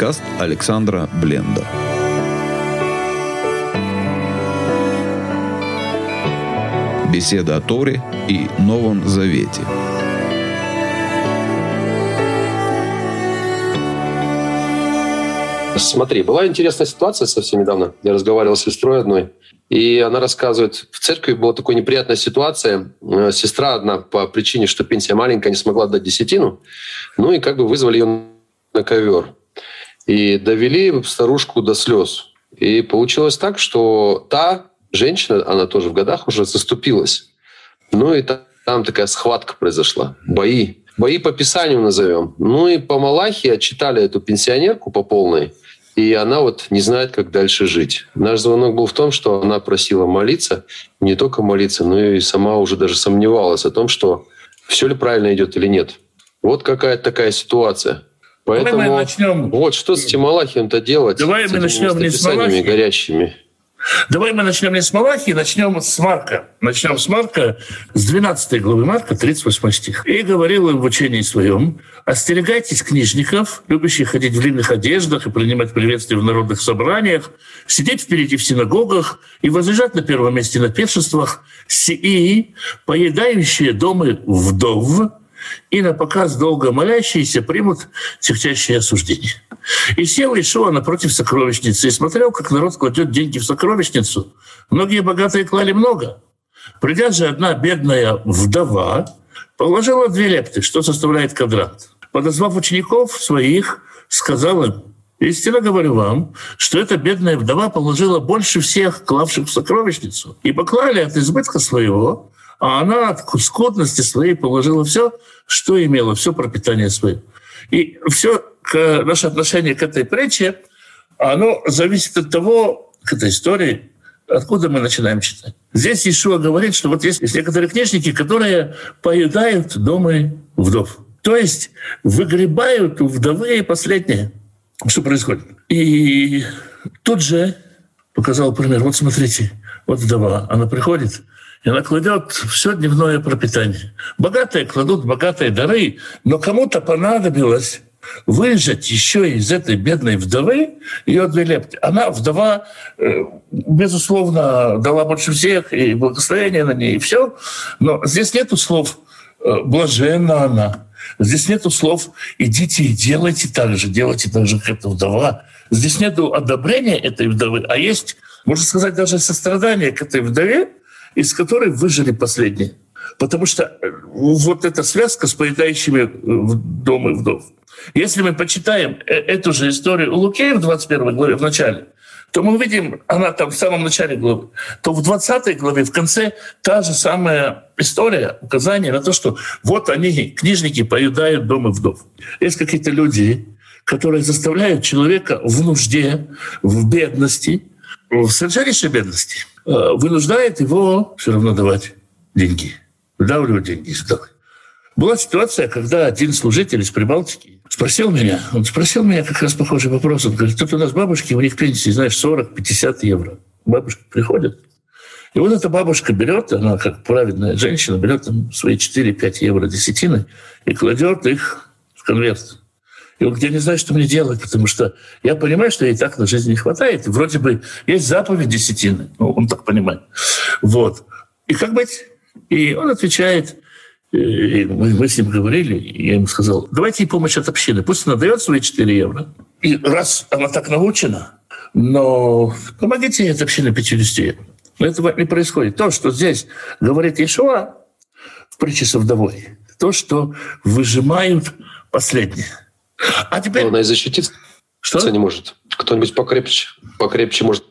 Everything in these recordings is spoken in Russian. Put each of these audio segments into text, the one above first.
Подкаст Александра Бленда. Беседа о Торе и Новом Завете. Смотри, была интересная ситуация совсем недавно. Я разговаривал с сестрой одной, и она рассказывает, в церкви была такая неприятная ситуация. Э, сестра одна по причине, что пенсия маленькая, не смогла дать десятину. Ну и как бы вызвали ее на ковер. И довели старушку до слез. И получилось так, что та женщина, она тоже в годах уже заступилась. Ну и там такая схватка произошла, бои. Бои по Писанию назовем. Ну и по Малахии отчитали эту пенсионерку по полной. И она вот не знает, как дальше жить. Наш звонок был в том, что она просила молиться, не только молиться, но и сама уже даже сомневалась о том, что все ли правильно идет или нет. Вот какая-то такая ситуация. Поэтому Давай мы начнем. вот что с тем Малахием-то делать? Давай с мы начнем не с Малахии. горящими. Давай мы начнем не с Малахии, начнем с Марка. Начнем с Марка, с 12 главы Марка, 38 стих. «И говорил им в учении своем, остерегайтесь книжников, любящих ходить в длинных одеждах и принимать приветствия в народных собраниях, сидеть впереди в синагогах и возлежать на первом месте на пиршествах, сии, поедающие дома вдов, и на показ долго молящиеся примут тягчайшее осуждение. И сел Ишуа напротив сокровищницы и смотрел, как народ кладет деньги в сокровищницу. Многие богатые клали много. Придя же одна бедная вдова, положила две лепты, что составляет квадрат. Подозвав учеников своих, сказал им, Истинно говорю вам, что эта бедная вдова положила больше всех, клавших в сокровищницу. И поклали от избытка своего, а она от скудности своей положила все, что имела, все пропитание свое. И все наше отношение к этой притче, оно зависит от того, к этой истории, откуда мы начинаем читать. Здесь Ишуа говорит, что вот есть некоторые книжники, которые поедают дома вдов. То есть выгребают у вдовы последнее. Что происходит? И тут же показал пример. Вот смотрите, вот вдова, она приходит, она кладет все дневное пропитание. Богатые кладут богатые дары, но кому-то понадобилось выжать еще из этой бедной вдовы ее две лепты. Она, вдова, э, безусловно, дала больше всех, и благословение на ней, и все. Но здесь нету слов э, «блаженна она», Здесь нету слов «идите и делайте так же, делайте так же, как эта вдова». Здесь нету одобрения этой вдовы, а есть, можно сказать, даже сострадание к этой вдове, из которой выжили последние. Потому что вот эта связка с поедающими дом и вдов. Если мы почитаем эту же историю у Лукея в 21 главе, в начале, то мы увидим, она там в самом начале главы, то в 20 главе, в конце, та же самая история, указание на то, что вот они, книжники, поедают дом и вдов. Есть какие-то люди, которые заставляют человека в нужде, в бедности, в совершеннейшей бедности, вынуждает его все равно давать деньги, выдавливать деньги из вдовы. Была ситуация, когда один служитель из Прибалтики спросил меня, он спросил меня как раз похожий вопрос. Он говорит, тут у нас бабушки, у них пенсии, знаешь, 40-50 евро. Бабушки приходят. И вот эта бабушка берет, она как праведная женщина, берет там свои 4-5 евро десятины и кладет их в конверт. И он где не знает, что мне делать, потому что я понимаю, что ей так на жизнь не хватает. И вроде бы есть заповедь десятины. Ну, он так понимает. Вот. И как быть? И он отвечает, и мы, мы с ним говорили, и я ему сказал, давайте ей помощь от общины. Пусть она дает свои 4 евро. И раз она так научена, но помогите ей от общины 50 евро. Но этого не происходит. То, что здесь говорит Ишуа в притче со вдовой, то, что выжимают последнее. А теперь... Она и защититься что? не может. Кто-нибудь покрепче, покрепче может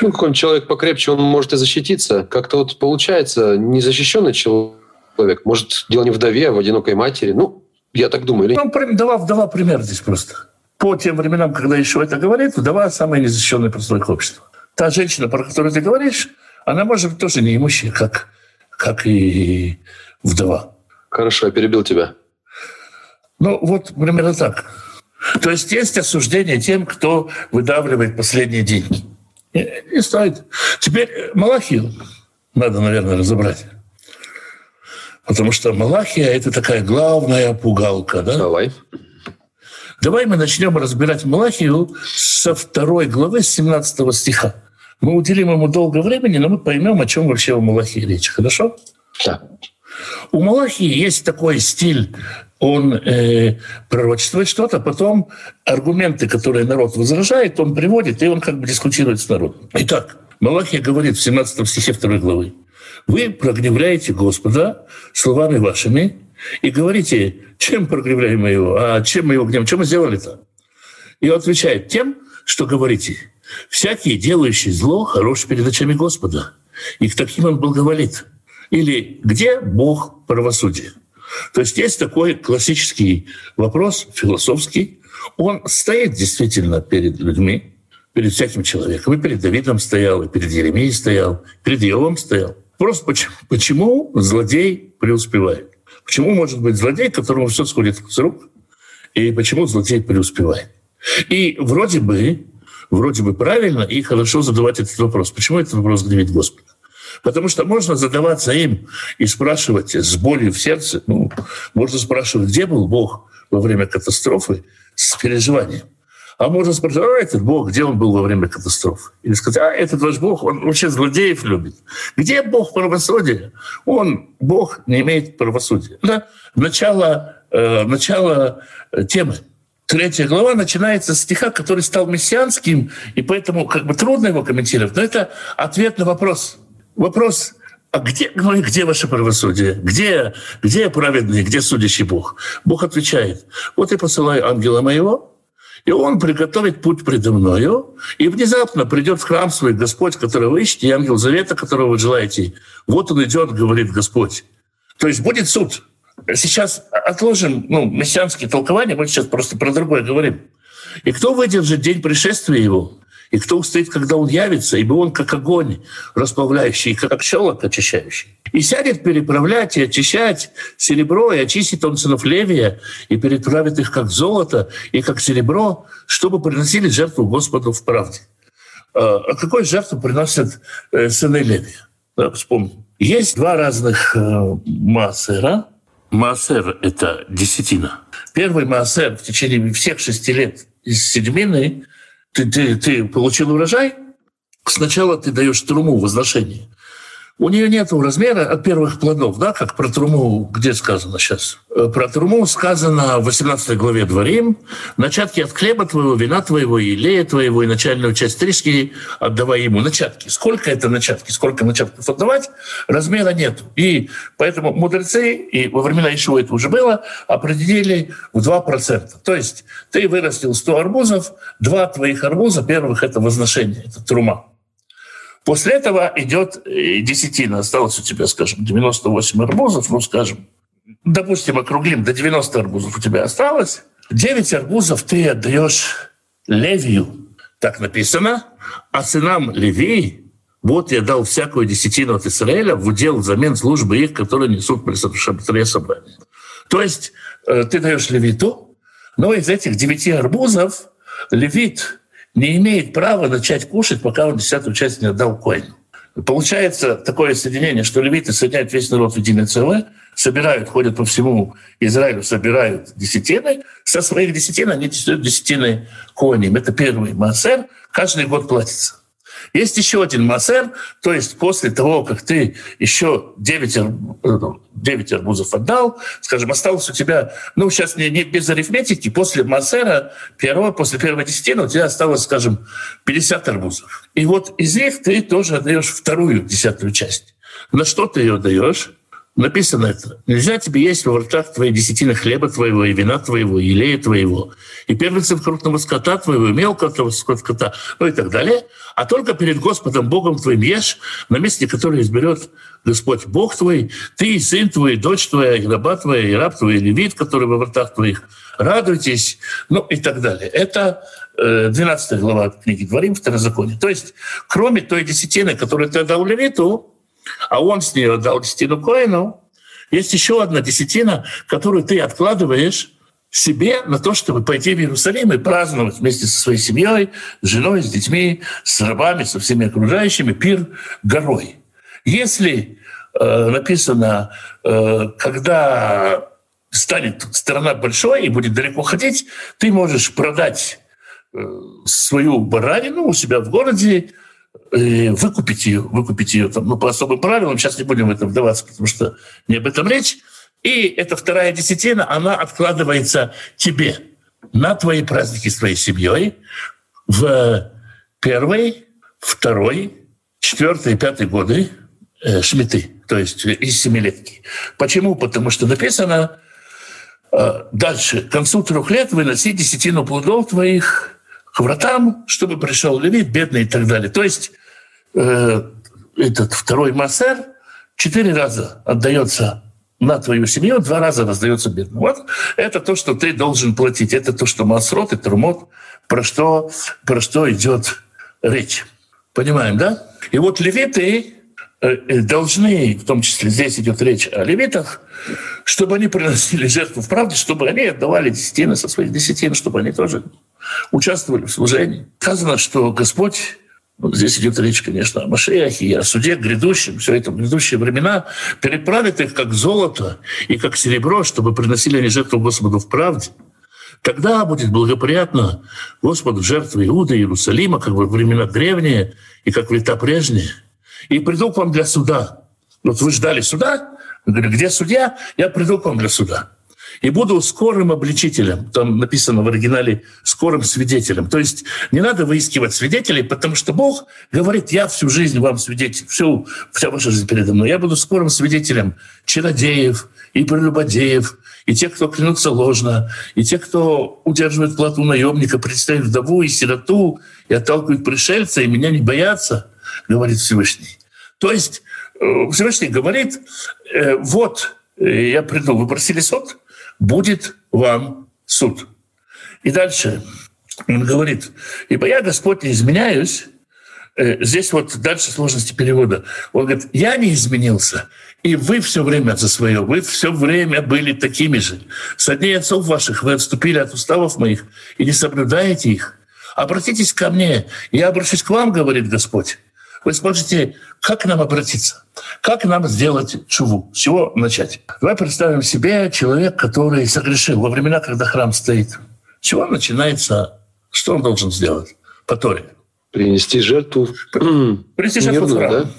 ну, какой-нибудь человек покрепче, он может и защититься. Как-то вот получается незащищенный человек. Может, дело не в вдове, а в одинокой матери. Ну, я так думаю. Ну, вдова, вдова пример здесь просто. По тем временам, когда еще это говорит, вдова самая незащищенная прослойка общества. Та женщина, про которую ты говоришь, она может быть тоже неимущая, как, как и вдова. Хорошо, я перебил тебя. Ну, вот примерно так. То есть есть осуждение тем, кто выдавливает последние деньги. Не, не стоит. Теперь Малахию надо, наверное, разобрать. Потому что Малахия — это такая главная пугалка. Да? Давай. Давай мы начнем разбирать Малахию со второй главы, с 17 стиха. Мы уделим ему долго времени, но мы поймем, о чем вообще у Малахии речь. Хорошо? Да. У Малахии есть такой стиль, он э, пророчествует что-то, потом аргументы, которые народ возражает, он приводит, и он как бы дискутирует с народом. Итак, Малахия говорит в 17 стихе 2 главы, «Вы прогневляете Господа словами вашими и говорите, чем прогневляем мы его, а чем мы его гневим, чем мы сделали-то?» И он отвечает тем, что говорите, «Всякий, делающий зло, хорош перед очами Господа, и к таким он благоволит». Или где Бог правосудия? То есть есть такой классический вопрос, философский. Он стоит действительно перед людьми, перед всяким человеком. И перед Давидом стоял, и перед Еремией стоял, перед Иовом стоял. Просто почему, почему злодей преуспевает? Почему может быть злодей, которому все сходит с рук? И почему злодей преуспевает? И вроде бы, вроде бы правильно и хорошо задавать этот вопрос. Почему этот вопрос гневит Господа? Потому что можно задаваться им и спрашивать с болью в сердце. Ну, можно спрашивать, где был Бог во время катастрофы с переживанием. А можно спрашивать, а этот Бог, где он был во время катастрофы? Или сказать, а этот ваш Бог, он вообще злодеев любит. Где Бог правосудия? Он, Бог, не имеет правосудия. Да? Начало, э, начало э, темы. Третья глава начинается с стиха, который стал мессианским, и поэтому как бы трудно его комментировать. Но это ответ на вопрос – Вопрос, а где, ну, где ваше правосудие? Где, где праведный, где судящий Бог? Бог отвечает, вот я посылаю ангела моего, и он приготовит путь предо мною, и внезапно придет в храм свой Господь, которого вы ищете, и ангел завета, которого вы желаете. Вот он идет, говорит Господь. То есть будет суд. Сейчас отложим ну, мессианские толкования, мы сейчас просто про другое говорим. И кто выдержит день пришествия его? И кто устоит, когда он явится, ибо он как огонь расплавляющий, как щелок очищающий. И сядет переправлять и очищать серебро, и очистит он сынов Левия, и переправит их как золото и как серебро, чтобы приносили жертву Господу в правде. А, а какую жертву приносят э, сыны Левия? Да, вспомним. Есть два разных э, маасера. Маасер — это десятина. Первый маасер в течение всех шести лет из седьмины — ты, ты, ты получил урожай, сначала ты даешь труму возношение. У нее нет размера от первых плодов, да, как про труму, где сказано сейчас? Э, про труму сказано в 18 главе Дворим, начатки от хлеба твоего, вина твоего, и илея твоего, и начальную часть тришки отдавай ему. Начатки. Сколько это начатки? Сколько начатков отдавать? Размера нет. И поэтому мудрецы, и во времена Ишуа это уже было, определили в 2%. То есть ты вырастил 100 арбузов, два твоих арбуза первых — это возношение, это трума. После этого идет э, десятина. Осталось у тебя, скажем, 98 арбузов, ну, скажем, допустим, округлим, до 90 арбузов у тебя осталось. 9 арбузов ты отдаешь Левию, так написано, а сынам Левии вот я дал всякую десятину от Израиля в удел взамен службы их, которые несут при шатре собрания. То есть э, ты даешь левиту, но из этих девяти арбузов левит не имеет права начать кушать, пока он десятую часть не отдал коину. Получается такое соединение, что левиты соединяют весь народ в единое целое, собирают, ходят по всему Израилю, собирают десятины, со своих десятин они десятины коням. Это первый массер, каждый год платится. Есть еще один массер, то есть после того, как ты еще 9, 9 арбузов отдал, скажем, осталось у тебя, ну, сейчас не, не без арифметики, после массера первого, после первой десятины у тебя осталось, скажем, 50 арбузов. И вот из них ты тоже отдаешь вторую десятую часть. На что ты ее даешь? Написано это. Нельзя тебе есть во ртах твоей десятины хлеба твоего, и вина твоего, и илея твоего, и первенцев крупного скота твоего, и мелкого скота, ну и так далее. А только перед Господом Богом твоим ешь, на месте, которое изберет Господь Бог твой, ты и сын твой, и дочь твоя, и раба твоя, и раб твой, и левит, который во ртах твоих. Радуйтесь, ну и так далее. Это 12 э, глава книги Дворим, Второзаконие. То есть, кроме той десятины, которую ты дал левиту, а он с нее дал десятину Коину, есть еще одна десятина, которую ты откладываешь себе на то, чтобы пойти в Иерусалим и праздновать вместе со своей семьей, с женой, с детьми, с рабами, со всеми окружающими пир горой. Если э, написано, э, когда станет страна большой и будет далеко ходить, ты можешь продать э, свою баранину у себя в городе, выкупить ее, выкупить ее там, ну, по особым правилам. Сейчас не будем в это вдаваться, потому что не об этом речь. И эта вторая десятина, она откладывается тебе на твои праздники с твоей семьей в первый, второй, четвертый, пятый годы э, шмиты, то есть из семилетки. Почему? Потому что написано э, дальше, к концу трех лет выноси десятину плодов твоих к вратам, чтобы пришел левит, бедный и так далее. То есть э, этот второй массер четыре раза отдается на твою семью, два раза раздается бедным. Вот это то, что ты должен платить. Это то, что масрот и трумот, про что, про что идет речь. Понимаем, да? И вот левиты э, э, должны, в том числе здесь идет речь о левитах, чтобы они приносили жертву в правде, чтобы они отдавали десятины со своих десятин, чтобы они тоже участвовали в служении. Сказано, что Господь вот здесь идет речь, конечно, о Машеяхе и о суде грядущем. Все это грядущие времена переправит их как золото и как серебро, чтобы приносили они жертву Господу в правде. Тогда будет благоприятно Господу жертвы Иуда и Иерусалима, как во времена древние и как лета прежние. И приду к вам для суда. Вот вы ждали суда? Говорю, где судья? Я приду к вам для суда и буду скорым обличителем. Там написано в оригинале «скорым свидетелем». То есть не надо выискивать свидетелей, потому что Бог говорит, я всю жизнь вам свидетель, всю, вся ваша жизнь передо мной. Я буду скорым свидетелем чародеев и прелюбодеев, и тех, кто клянутся ложно, и тех, кто удерживает плату наемника, представит вдову и сироту, и отталкивает пришельца, и меня не боятся, говорит Всевышний. То есть э, Всевышний говорит, э, вот, э, я приду, вы просили суд, будет вам суд. И дальше он говорит, ибо я, Господь, не изменяюсь. Э, здесь вот дальше сложности перевода. Он говорит, я не изменился, и вы все время за свое, вы все время были такими же. Со дней отцов ваших вы отступили от уставов моих и не соблюдаете их. Обратитесь ко мне, я обращусь к вам, говорит Господь. Вы сможете, как нам обратиться? Как нам сделать чуву? С чего начать? Давай представим себе человек, который согрешил во времена, когда храм стоит. С чего начинается? Что он должен сделать по Торе? Принести жертву. Принести жертву Мирную, в храм. Да?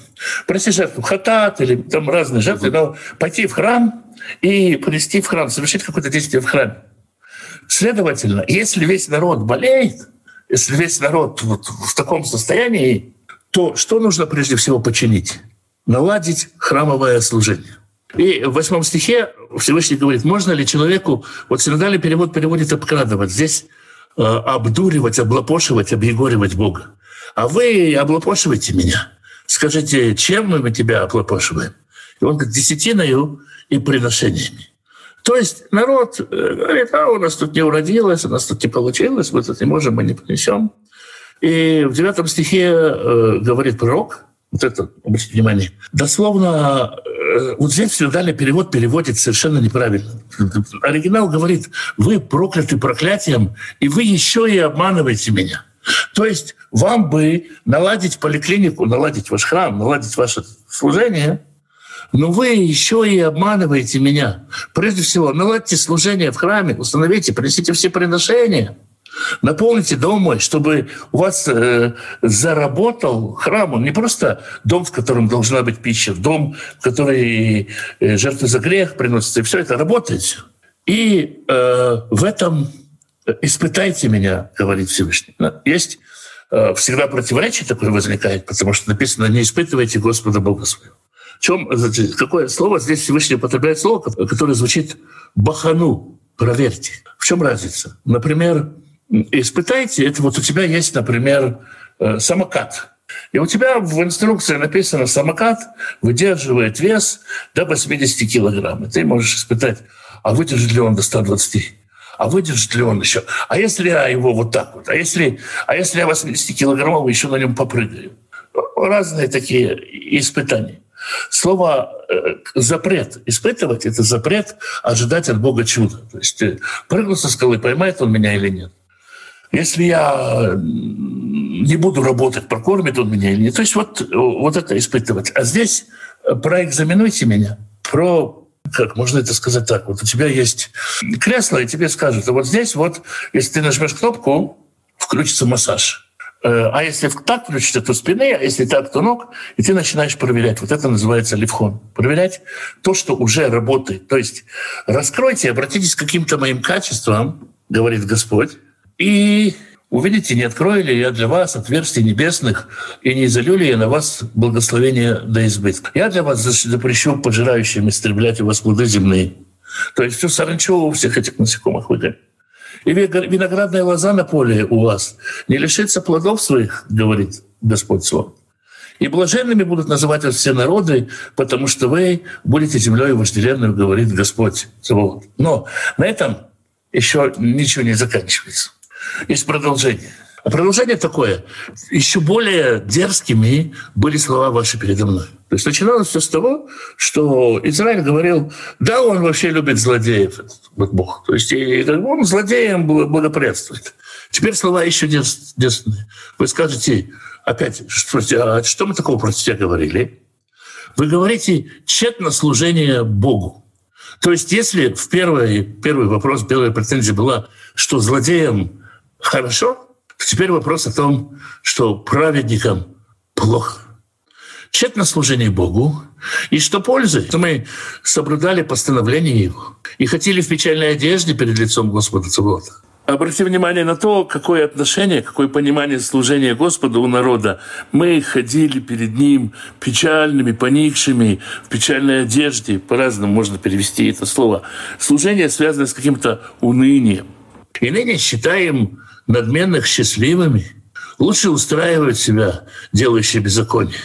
Принести жертву хатат или там разные жертвы, но пойти в храм и принести в храм, совершить какое-то действие в храме. Следовательно, если весь народ болеет, если весь народ вот в таком состоянии, то что нужно прежде всего починить? Наладить храмовое служение. И в восьмом стихе Всевышний говорит, можно ли человеку, вот синодальный перевод переводит обкрадывать, здесь э, обдуривать, облапошивать, объегоривать Бога. А вы облапошиваете меня. Скажите, чем мы тебя облапошиваем? И он говорит, десятиною и приношениями. То есть народ э, говорит, а у нас тут не уродилось, у нас тут не получилось, мы тут не можем, мы не принесем. И в девятом стихе э, говорит пророк, вот это, обратите внимание, дословно, э, вот здесь синодальный перевод переводит совершенно неправильно. Оригинал говорит, вы прокляты проклятием, и вы еще и обманываете меня. То есть вам бы наладить поликлинику, наладить ваш храм, наладить ваше служение, но вы еще и обманываете меня. Прежде всего, наладьте служение в храме, установите, принесите все приношения – Наполните дом мой, чтобы у вас э, заработал храм. Он не просто дом, в котором должна быть пища, дом, в который э, жертвы за грех приносятся, и все это работает. И э, в этом испытайте меня, говорит Всевышний. Есть э, всегда противоречие такое возникает, потому что написано «не испытывайте Господа Бога своего». В чем, какое слово здесь Всевышний употребляет слово, которое звучит «бахану», проверьте. В чем разница? Например, испытайте, это вот у тебя есть, например, э, самокат. И у тебя в инструкции написано, самокат выдерживает вес до 80 килограмм. И ты можешь испытать, а выдержит ли он до 120? А выдержит ли он еще? А если я его вот так вот? А если, а если я 80-килограммовый еще на нем попрыгаю? Разные такие испытания. Слово э, запрет испытывать это запрет ожидать от Бога чуда. То есть э, прыгну со скалы, поймает он меня или нет. Если я не буду работать, прокормит он меня или нет. То есть вот, вот это испытывать. А здесь проэкзаменуйте меня, про как можно это сказать так? Вот у тебя есть кресло, и тебе скажут, а вот здесь вот, если ты нажмешь кнопку, включится массаж. Э, а если так включится, то спины, а если так, то ног, и ты начинаешь проверять. Вот это называется левхон. Проверять то, что уже работает. То есть раскройте, обратитесь к каким-то моим качествам, говорит Господь, и увидите, не открою ли я для вас отверстий небесных, и не изолю ли я на вас благословение до избытка. Я для вас запрещу пожирающим истреблять у вас плоды земные. То есть все саранчо у всех этих насекомых выгонит. И виноградная лоза на поле у вас не лишится плодов своих, говорит Господь Свой. И блаженными будут называть вас все народы, потому что вы будете землей вожделенной, говорит Господь. Но на этом еще ничего не заканчивается. Есть продолжение. А продолжение такое. Еще более дерзкими были слова ваши передо мной. То есть начиналось все с того, что Израиль говорил, да, он вообще любит злодеев, вот Бог. То есть и он злодеям благоприятствует. Теперь слова еще детственные. Вы скажете, опять, что, а что мы такого про тебя говорили? Вы говорите тщетно служение Богу. То есть если в первый, первый вопрос, первая претензия была, что злодеям хорошо, Теперь вопрос о том, что праведникам плохо. Тщетно служение Богу, и что пользы? Что мы соблюдали постановление Его и хотели в печальной одежде перед лицом Господа Цавота. Обратите внимание на то, какое отношение, какое понимание служения Господу у народа. Мы ходили перед Ним печальными, поникшими, в печальной одежде. По-разному можно перевести это слово. Служение связано с каким-то унынием. И ныне считаем надменных счастливыми, лучше устраивать себя, делающие беззаконие.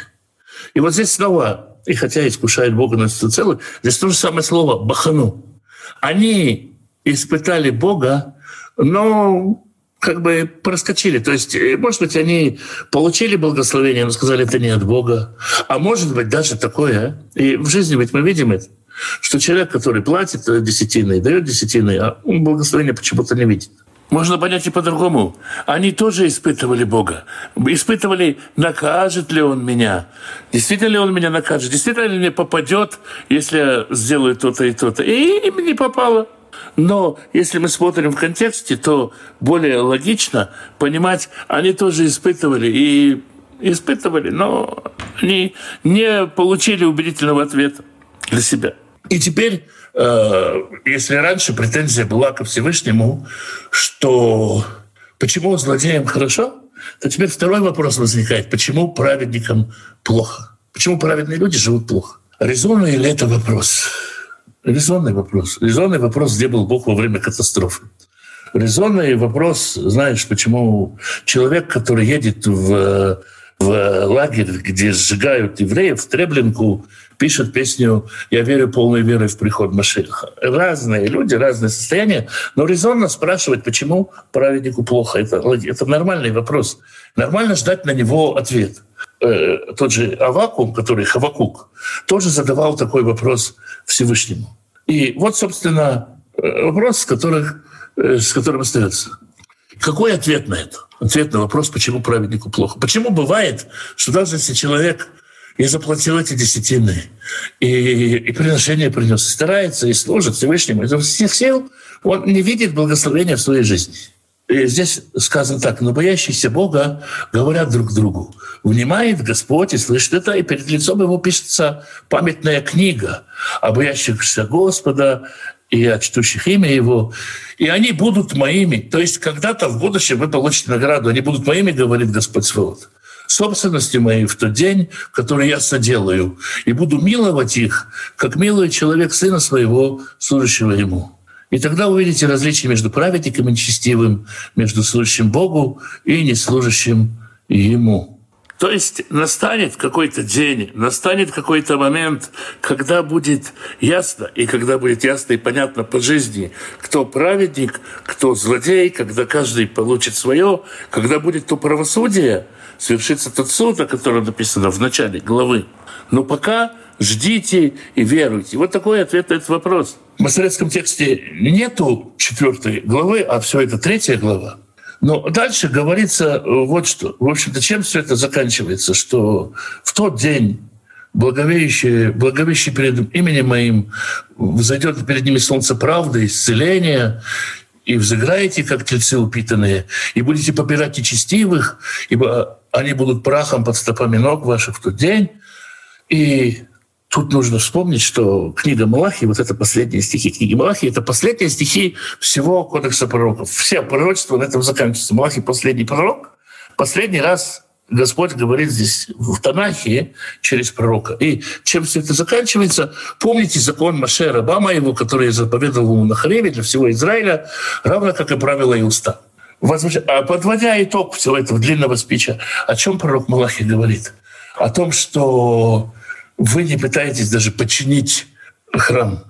И вот здесь снова, и хотя искушает Бога на целое, здесь то же самое слово «бахану». Они испытали Бога, но как бы проскочили. То есть, э, может быть, они получили благословение, но сказали, это не от Бога. А может быть, даже такое. А? И в жизни ведь мы видим это, что человек, который платит десятины, дает десятины, а он благословения почему-то не видит. Можно понять и по-другому. Они тоже испытывали Бога. Испытывали, накажет ли Он меня. Действительно ли Он меня накажет? Действительно ли мне попадет, если я сделаю то-то и то-то? И им не попало. Но если мы смотрим в контексте, то более логично понимать, они тоже испытывали и испытывали, но они не получили убедительного ответа для себя. И теперь если раньше претензия была ко Всевышнему, что почему злодеям хорошо, то теперь второй вопрос возникает, почему праведникам плохо? Почему праведные люди живут плохо? Резонный ли это вопрос? Резонный вопрос. Резонный вопрос, где был Бог во время катастрофы. Резонный вопрос, знаешь, почему человек, который едет в, в лагерь, где сжигают евреев, в Треблинку, пишет песню «Я верю полной верой в приход Машиха». Разные люди, разные состояния, но резонно спрашивать, почему праведнику плохо. Это, это нормальный вопрос. Нормально ждать на него ответ. Э, тот же Авакум, который Хавакук, тоже задавал такой вопрос Всевышнему. И вот, собственно, э, вопрос, с, которых, э, с которым остается. Какой ответ на это? Ответ на вопрос, почему праведнику плохо. Почему бывает, что даже если человек и заплатил эти десятины, и, и приношение принес, старается, и служит Всевышнему. Из всех сил он не видит благословения в своей жизни. И здесь сказано так, но боящиеся Бога говорят друг другу. Внимает Господь и слышит это, и перед лицом его пишется памятная книга о боящихся Господа и о чтущих имя Его. И они будут моими. То есть когда-то в будущем вы получите награду. Они будут моими, говорит Господь Свод собственности моей в тот день, который я соделаю, и буду миловать их, как милует человек сына своего, служащего ему. И тогда увидите различие между праведником и нечестивым, между служащим Богу и неслужащим Ему. То есть настанет какой-то день, настанет какой-то момент, когда будет ясно, и когда будет ясно и понятно по жизни, кто праведник, кто злодей, когда каждый получит свое, когда будет то правосудие, свершится тот суд, о котором написано в начале главы. Но пока ждите и веруйте. Вот такой ответ на этот вопрос. В масоретском тексте нету четвертой главы, а все это третья глава. Но дальше говорится вот что. В общем-то, чем все это заканчивается? Что в тот день, благовеющие, благовеющие перед именем моим, взойдет перед ними солнце правды, исцеления, и взыграете, как тельцы упитанные, и будете попирать нечестивых, ибо они будут прахом под стопами ног ваших в тот день. И тут нужно вспомнить, что книга Малахи, вот это последние стихи книги Малахи, это последние стихи всего Кодекса пророков. Все пророчества на этом заканчиваются. Малахи — последний пророк. Последний раз Господь говорит здесь в Танахе через пророка. И чем все это заканчивается, помните закон Маше Рабама его, который заповедовал ему на Хареве для всего Израиля, равно как и правила и уста. А подводя итог всего этого длинного спича, о чем пророк Малахи говорит? О том, что вы не пытаетесь даже починить храм.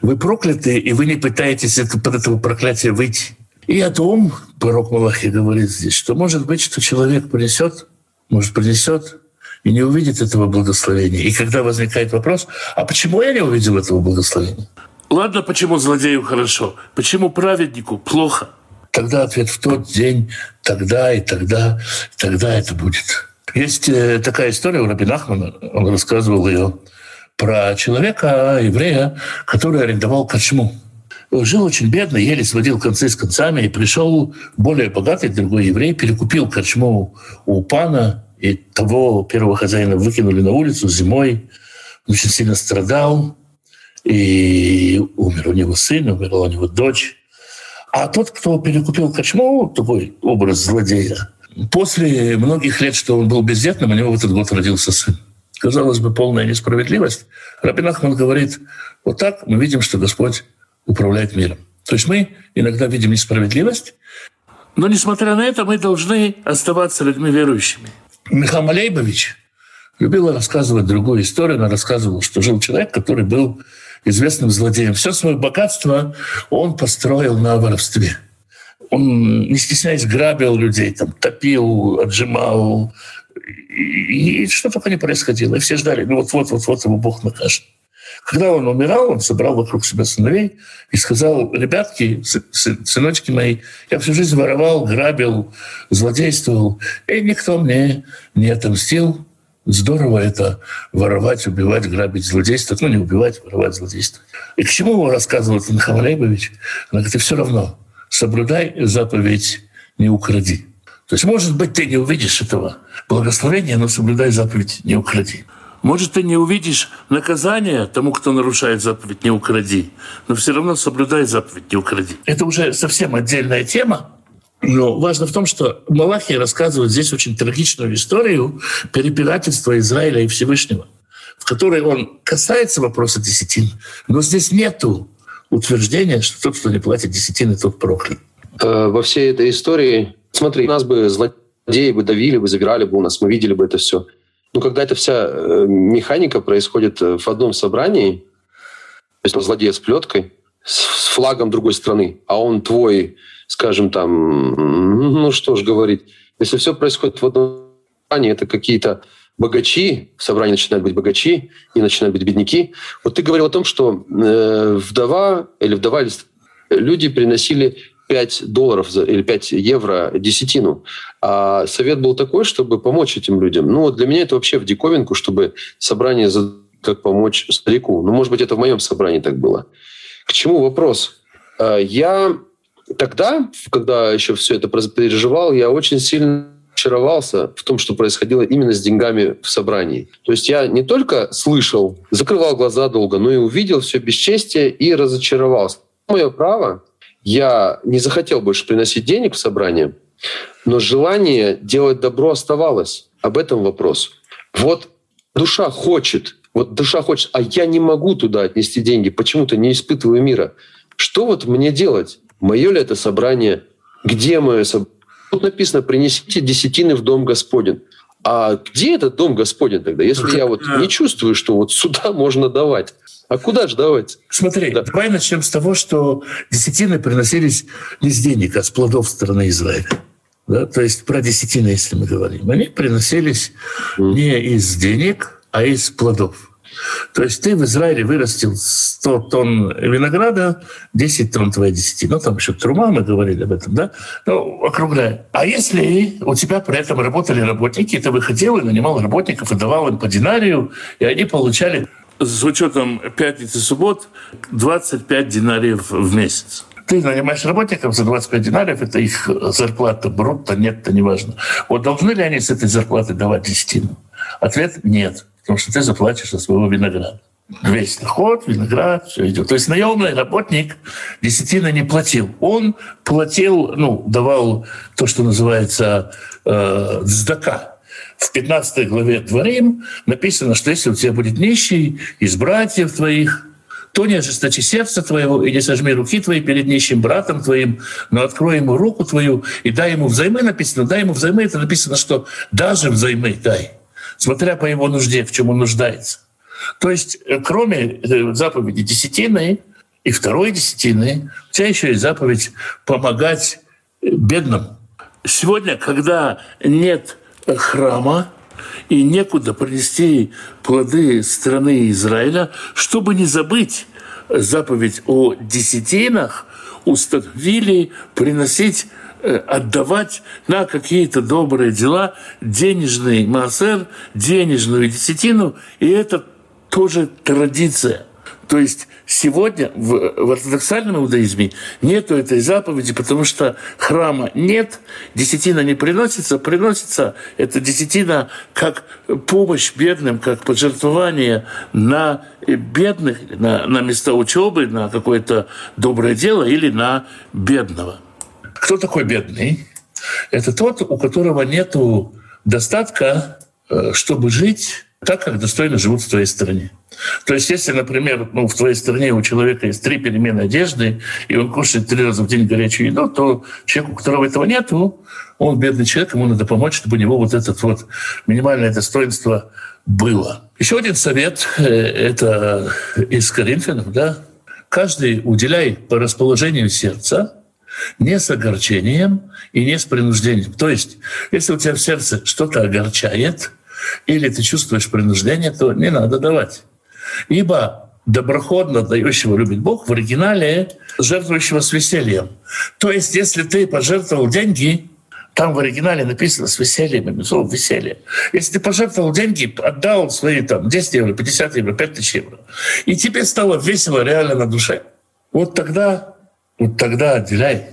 Вы прокляты, и вы не пытаетесь это, под этого проклятия выйти. И о том пророк Малахи говорит здесь, что может быть, что человек принесет, может, принесет и не увидит этого благословения. И когда возникает вопрос, а почему я не увидел этого благословения? Ладно, почему злодею хорошо, почему праведнику плохо? Тогда ответ в тот день, тогда и тогда, тогда это будет. Есть э, такая история у Рабин Ахмана, он рассказывал ее про человека, еврея, который арендовал кочму жил очень бедно, еле сводил концы с концами, и пришел более богатый другой еврей, перекупил корчму у пана, и того первого хозяина выкинули на улицу зимой, он очень сильно страдал, и умер у него сын, умерла у него дочь. А тот, кто перекупил кочму, такой образ злодея, после многих лет, что он был бездетным, у него в этот год родился сын. Казалось бы, полная несправедливость. Рабин Ахман говорит, вот так мы видим, что Господь управляет миром. То есть мы иногда видим несправедливость. Но, несмотря на это, мы должны оставаться людьми верующими. Михаил Малейбович любил рассказывать другую историю. Она рассказывала, что жил человек, который был известным злодеем. Все свое богатство он построил на воровстве. Он, не стесняясь, грабил людей, там, топил, отжимал. И, и что только не происходило. И все ждали, ну вот-вот-вот-вот его Бог накажет. Когда он умирал, он собрал вокруг себя сыновей и сказал, ребятки, сыночки мои, я всю жизнь воровал, грабил, злодействовал, и никто мне не отомстил. Здорово это воровать, убивать, грабить, злодействовать. Ну, не убивать, воровать, злодействовать. И к чему его рассказывает Инхам Алейбович? Она говорит, ты все равно соблюдай заповедь, не укради. То есть, может быть, ты не увидишь этого благословения, но соблюдай заповедь, не укради. Может, ты не увидишь наказания тому, кто нарушает заповедь «не укради», но все равно соблюдай заповедь «не укради». Это уже совсем отдельная тема, но важно в том, что Малахи рассказывает здесь очень трагичную историю перепирательства Израиля и Всевышнего, в которой он касается вопроса десятин, но здесь нету утверждения, что тот, кто не платит десятины, тот проклят. Э, во всей этой истории, смотри, нас бы злодеи бы давили бы, забирали бы у нас, мы видели бы это все. Ну, когда эта вся э, механика происходит э, в одном собрании, то есть злодей с плеткой, с флагом другой страны, а он твой, скажем там, ну что ж говорить, если все происходит в одном собрании, это какие-то богачи, в собрании начинают быть богачи, и начинают быть бедняки. Вот ты говорил о том, что э, вдова или вдова люди приносили 5 долларов или 5 евро десятину. А совет был такой, чтобы помочь этим людям. Ну, вот для меня это вообще в диковинку, чтобы собрание как помочь старику. Ну, может быть, это в моем собрании так было. К чему вопрос? А, я тогда, когда еще все это переживал, я очень сильно очаровался в том, что происходило именно с деньгами в собрании. То есть я не только слышал, закрывал глаза долго, но и увидел все бесчестие и разочаровался. Мое право я не захотел больше приносить денег в собрание, но желание делать добро оставалось. Об этом вопрос. Вот душа хочет, вот душа хочет, а я не могу туда отнести деньги, почему-то не испытываю мира. Что вот мне делать? Мое ли это собрание? Где мое собрание? Тут написано, принесите десятины в дом Господень. А где этот дом Господень тогда, если я вот не чувствую, что вот сюда можно давать? А куда же давать? Смотри, да. давай начнем с того, что десятины приносились не с денег, а с плодов страны Израиля. Да? То есть про десятины, если мы говорим. Они приносились mm. не из денег, а из плодов. То есть ты в Израиле вырастил 100 тонн винограда, 10 тонн твоей десяти. Ну, там еще трума, мы говорили об этом, да? Ну, округляя. А если у тебя при этом работали работники, ты выходил и нанимал работников и давал им по динарию, и они получали с учетом пятницы и суббот 25 динариев в месяц. Ты нанимаешь работников за 25 динариев, это их зарплата, брутто, нет, это неважно. Вот должны ли они с этой зарплаты давать десятину? Ответ – нет, потому что ты заплатишь за своего винограда. Весь доход, виноград, все идет. То есть наемный работник десятина не платил. Он платил, ну, давал то, что называется э, сдака. В 15 главе Дворим написано, что если у тебя будет нищий из братьев твоих, то не ожесточи сердце твоего и не сожми руки твои перед нищим братом твоим, но открой ему руку твою и дай ему взаймы, написано, дай ему взаймы, это написано, что даже взаймы дай, смотря по его нужде, в чем он нуждается. То есть э, кроме э, заповеди десятины и второй десятины, у тебя еще есть заповедь помогать э, бедным. Сегодня, когда нет храма, и некуда принести плоды страны Израиля, чтобы не забыть заповедь о десятинах, установили приносить отдавать на какие-то добрые дела денежный массер, денежную десятину, и это тоже традиция. То есть сегодня в, в ортодоксальном иудаизме нет этой заповеди, потому что храма нет, десятина не приносится, приносится эта десятина как помощь бедным, как пожертвование на бедных, на, на места учебы, на какое-то доброе дело или на бедного. Кто такой бедный? Это тот, у которого нет достатка, э, чтобы жить так, как достойно живут в твоей стране. То есть, если, например, ну, в твоей стране у человека есть три перемены одежды, и он кушает три раза в день горячую еду, то человеку, у которого этого нет, он бедный человек, ему надо помочь, чтобы у него вот это вот минимальное достоинство было. Еще один совет э, – это из Коринфянов, да? Каждый уделяй по расположению сердца, не с огорчением и не с принуждением. То есть, если у тебя в сердце что-то огорчает, или ты чувствуешь принуждение, то не надо давать. Ибо доброходно дающего любит Бог в оригинале жертвующего с весельем. То есть, если ты пожертвовал деньги, там в оригинале написано с весельем, слово веселье. Если ты пожертвовал деньги, отдал свои там 10 евро, 50 евро, 5000 евро, и тебе стало весело реально на душе, вот тогда, вот тогда отделяй.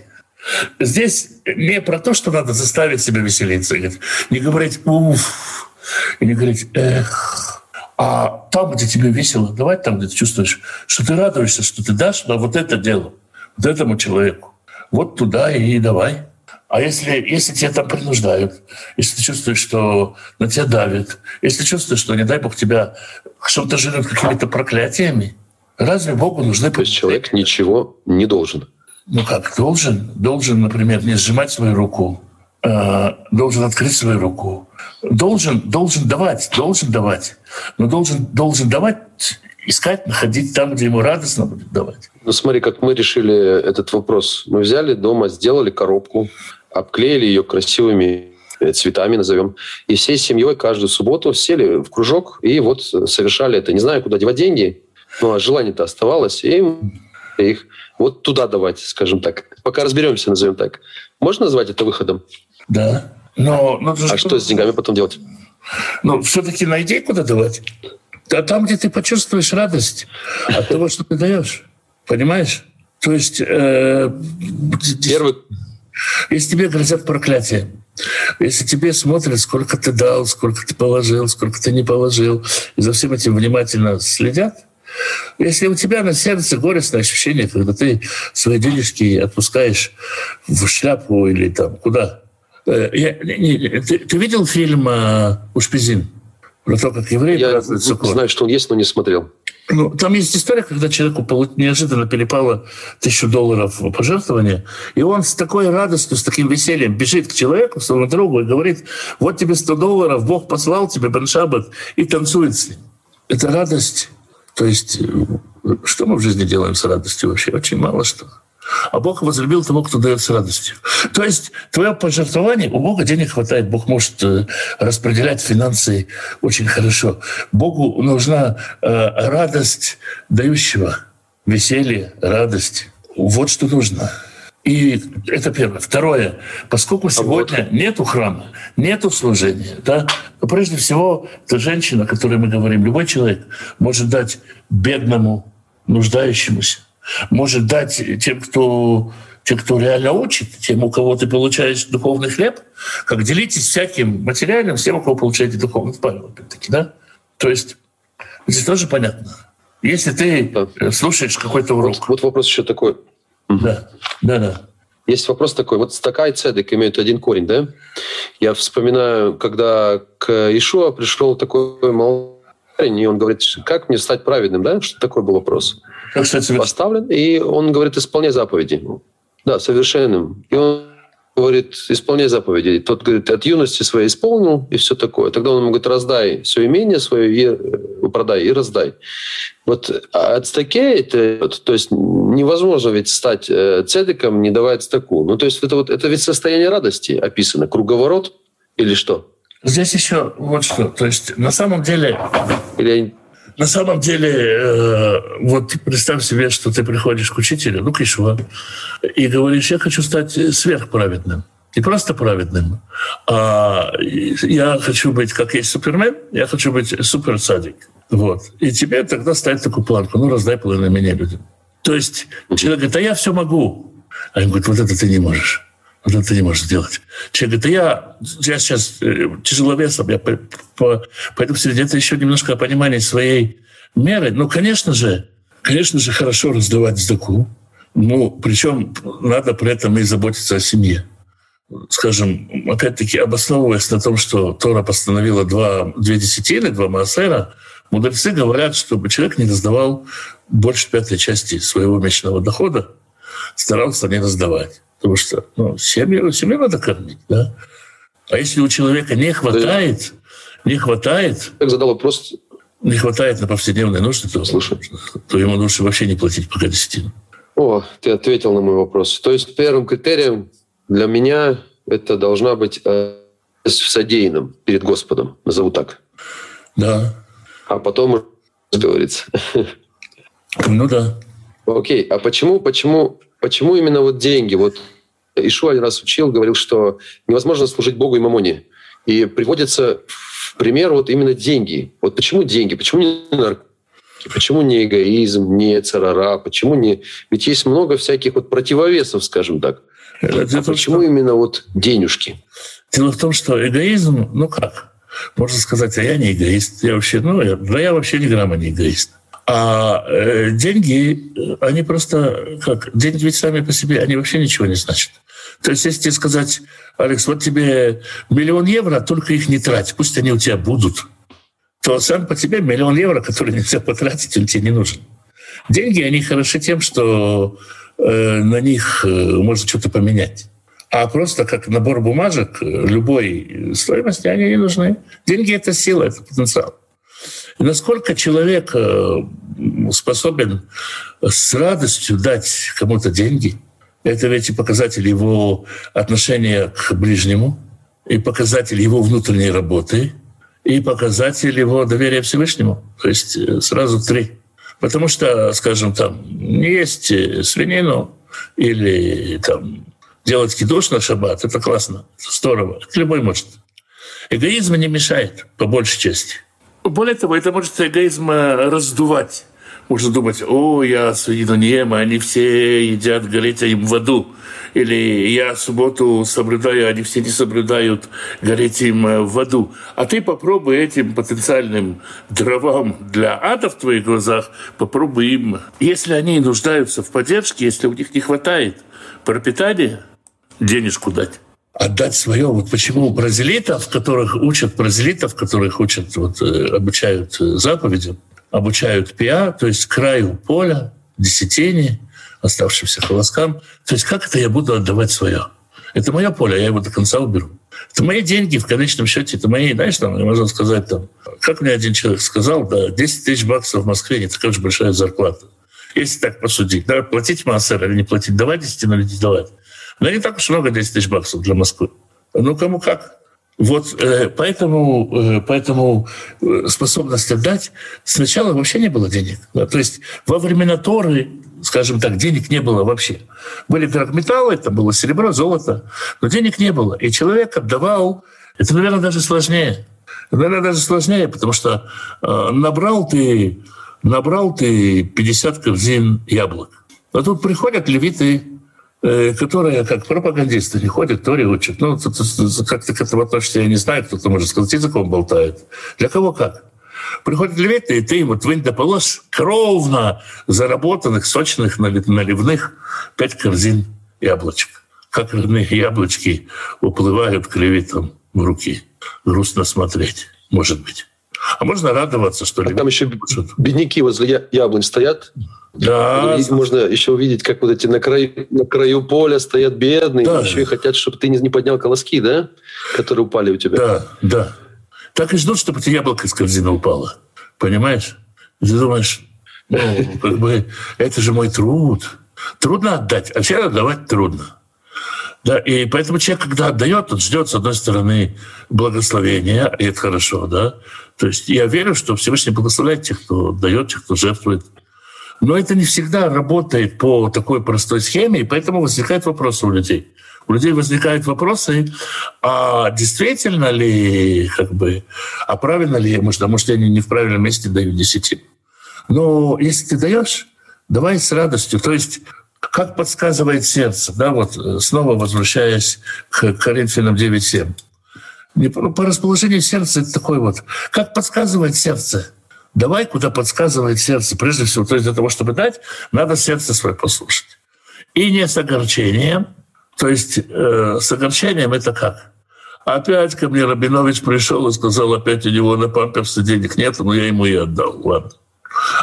Здесь не про то, что надо заставить себя веселиться, не говорить «уф», и не говорить «эх», а там, где тебе весело, давай там, где ты чувствуешь, что ты радуешься, что ты дашь на вот это дело, вот этому человеку. Вот туда и давай. А если, если тебя там принуждают, если ты чувствуешь, что на тебя давят, если чувствуешь, что, не дай Бог, тебя что-то живет какими-то проклятиями, разве Богу нужны... То есть человек ничего не должен? Ну как, должен. Должен, например, не сжимать свою руку, э, должен открыть свою руку, должен, должен давать, должен давать, но должен, должен давать, искать, находить там, где ему радостно будет давать. Ну смотри, как мы решили этот вопрос. Мы взяли дома, сделали коробку, обклеили ее красивыми э, цветами, назовем, и всей семьей каждую субботу сели в кружок и вот совершали это. Не знаю, куда девать деньги, но желание-то оставалось, и их вот туда давать, скажем так. Пока разберемся, назовем так. Можно назвать это выходом? Да. Но, но, а что с деньгами потом делать? Ну, все-таки найди, куда давать. А там, где ты почувствуешь радость от того, что ты даешь. Понимаешь? То есть... Э, Первый... Если тебе грозят проклятия, если тебе смотрят, сколько ты дал, сколько ты положил, сколько ты не положил, и за всем этим внимательно следят, если у тебя на сердце горестное ощущение, когда ты свои денежки отпускаешь в шляпу или там куда, Э, я, не, ты, ты видел фильм э, «Ушпизин»? Про то, как евреи Я знаю, что он есть, но не смотрел. Ну, там есть история, когда человеку неожиданно перепало тысячу долларов пожертвования, и он с такой радостью, с таким весельем бежит к человеку, своему другу, и говорит, вот тебе 100 долларов, Бог послал тебе Беншабат, и танцует с ним. Это радость. То есть, э, что мы в жизни делаем с радостью вообще? Очень мало что. А Бог возлюбил того, кто дает с радостью. То есть твое пожертвование, у Бога денег хватает, Бог может э, распределять финансы очень хорошо. Богу нужна э, радость дающего, веселье, радость. Вот что нужно. И это первое. Второе. Поскольку сегодня нету храма, нету служения, да, то прежде всего, та женщина, о которой мы говорим, любой человек может дать бедному, нуждающемуся, может дать тем, кто те, кто реально учит, тем, у кого ты получаешь духовный хлеб, как делитесь всяким материальным с тем, у кого получаете духовный правил, опять-таки, да? То есть здесь тоже понятно. Если ты слушаешь какой-то урок... Вот, вот вопрос еще такой. Да, да, да. Есть вопрос такой. Вот стака и цедек имеют один корень, да? Я вспоминаю, когда к Ишуа пришел такой молодой парень, и он говорит, как мне стать праведным, да? Что такой был вопрос? Как стать Поставлен, и он говорит, исполняй заповеди. Да, совершенным. И он говорит, исполняй заповеди. Тот говорит, от юности своей исполнил, и все такое. Тогда он ему говорит, раздай все имение свое, и э, продай, и раздай. Вот а от стаке, это, то есть невозможно ведь стать э, цедиком, не давая стаку. Ну, то есть это, вот, это ведь состояние радости описано, круговорот или что? Здесь еще вот что. То есть на самом деле... Или на самом деле, э, вот представь себе, что ты приходишь к учителю, ну, к Ишуа, и говоришь, я хочу стать сверхправедным. Не просто праведным, а я хочу быть, как есть Супермен, я хочу быть суперсадик. Вот. И тебе тогда ставить такую планку, ну, раздай половину меня людям. То есть человек говорит, а я все могу. А он говорит, вот это ты не можешь. Вот это ты не можешь сделать. Человек говорит, я, я сейчас э, тяжеловесом, я по, по, пойду в среде. Это еще немножко понимание своей меры. Ну, конечно же, конечно же, хорошо раздавать сдаку. Ну, причем надо при этом и заботиться о семье. Скажем, опять-таки, обосновываясь на том, что Тора постановила два, две десятины, два маасера, мудрецы говорят, чтобы человек не раздавал больше пятой части своего месячного дохода, старался не раздавать. Потому что ну, семью, семью надо кормить, да? А если у человека не хватает, не хватает... Как задал вопрос... Не хватает на повседневные нужды, то, Слушай. то ему лучше вообще не платить пока десятину. О, ты ответил на мой вопрос. То есть первым критерием для меня это должна быть э, содеянным перед Господом, назову так. Да. А потом говорится. Ну да. Окей, а почему, почему Почему именно вот деньги? Вот Ишу один раз учил, говорил, что невозможно служить Богу и мамоне. И приводится в пример вот именно деньги. Вот почему деньги? Почему не наркотики? Почему не эгоизм, не царара? Почему не... Ведь есть много всяких вот противовесов, скажем так. Это а почему что... именно вот денежки? Дело в том, что эгоизм, ну как? Можно сказать, а я не эгоист. Я вообще, ну, я, да я вообще ни грамма не эгоист. А э, деньги, они просто как? Деньги ведь сами по себе, они вообще ничего не значат. То есть, если тебе сказать, Алекс, вот тебе миллион евро, только их не трать, пусть они у тебя будут, то сам по себе миллион евро, который нельзя потратить, он тебе не нужен. Деньги, они хороши тем, что э, на них э, можно что-то поменять. А просто как набор бумажек любой стоимости, они не нужны. Деньги — это сила, это потенциал. Насколько человек э, способен с радостью дать кому-то деньги, это ведь и показатель его отношения к ближнему, и показатель его внутренней работы, и показатель его доверия Всевышнему. То есть э, сразу три. Потому что, скажем, там, не есть э, свинину или там, делать кидош на шаббат, это классно, здорово. Это любой может. Эгоизм не мешает, по большей части. Более того, это может эгоизм э, раздувать. Можно думать, о, я свинину не ем, они все едят, гореть им в аду. Или я субботу соблюдаю, они все не соблюдают, гореть им э, в аду. А ты попробуй этим потенциальным дровам для ада в твоих глазах, попробуй им. Если они нуждаются в поддержке, если у них не хватает пропитания, денежку дать отдать свое. Вот почему бразилитов, которых учат, бразилитов, которых учат, вот, э, обучают э, заповедям, обучают пиа, то есть краю поля, десятине, оставшимся холоскам. То есть как это я буду отдавать свое? Это мое поле, я его до конца уберу. Это мои деньги в конечном счете, это мои, знаешь, там, можно сказать, там, как мне один человек сказал, да, 10 тысяч баксов в Москве не такая уж большая зарплата. Если так посудить. Да, платить массер или не платить, давать 10 или не давать. Но не так уж много 10 тысяч баксов для Москвы. Ну, кому как. Вот э, поэтому, э, поэтому э, способность отдать сначала вообще не было денег. То есть во времена Торы, скажем так, денег не было вообще. Были драгметаллы, это было серебро, золото, но денег не было. И человек отдавал, это, наверное, даже сложнее. Наверное, даже сложнее, потому что набрал ты набрал ты 50 корзин яблок. А тут приходят левиты, которые как пропагандисты не ходят, Тори учат. Ну, как ты к этому относишься, я не знаю, кто-то может сказать, языком болтает. Для кого как? Приходят левиты, и ты им вот вынь да положь кровно заработанных, сочных, наливных пять корзин яблочек. Как родные яблочки уплывают к левитам в руки. Грустно смотреть, может быть. А можно радоваться, что а там еще бедняки возле яблонь стоят. Да. И можно еще увидеть, как вот эти на краю, на краю поля стоят бедные, да. еще и хотят, чтобы ты не поднял колоски, да, которые упали у тебя. Да, да. Так и ждут, чтобы эти яблоко из корзины упало. Понимаешь? ты думаешь, ну, как бы, это же мой труд. Трудно отдать, а всегда отдавать трудно. Да, и поэтому человек, когда отдает, он ждет, с одной стороны, благословения, и это хорошо, да. То есть я верю, что Всевышний благословляет тех, кто дает, тех, кто жертвует. Но это не всегда работает по такой простой схеме, и поэтому возникают вопросы у людей. У людей возникают вопросы, а действительно ли, как бы, а правильно ли, может, а может, я не в правильном месте даю десятину. Но если ты даешь, давай с радостью. То есть как подсказывает сердце, да, вот э, снова возвращаясь к Коринфянам 9.7. Ну, по расположению сердца это такой вот, как подсказывает сердце. Давай, куда подсказывает сердце. Прежде всего, то есть для того, чтобы дать, надо сердце свое послушать. И не с огорчением. То есть э, с огорчением это как? Опять ко мне Рабинович пришел и сказал, опять у него на памперсы денег нет, но я ему и отдал. Ладно.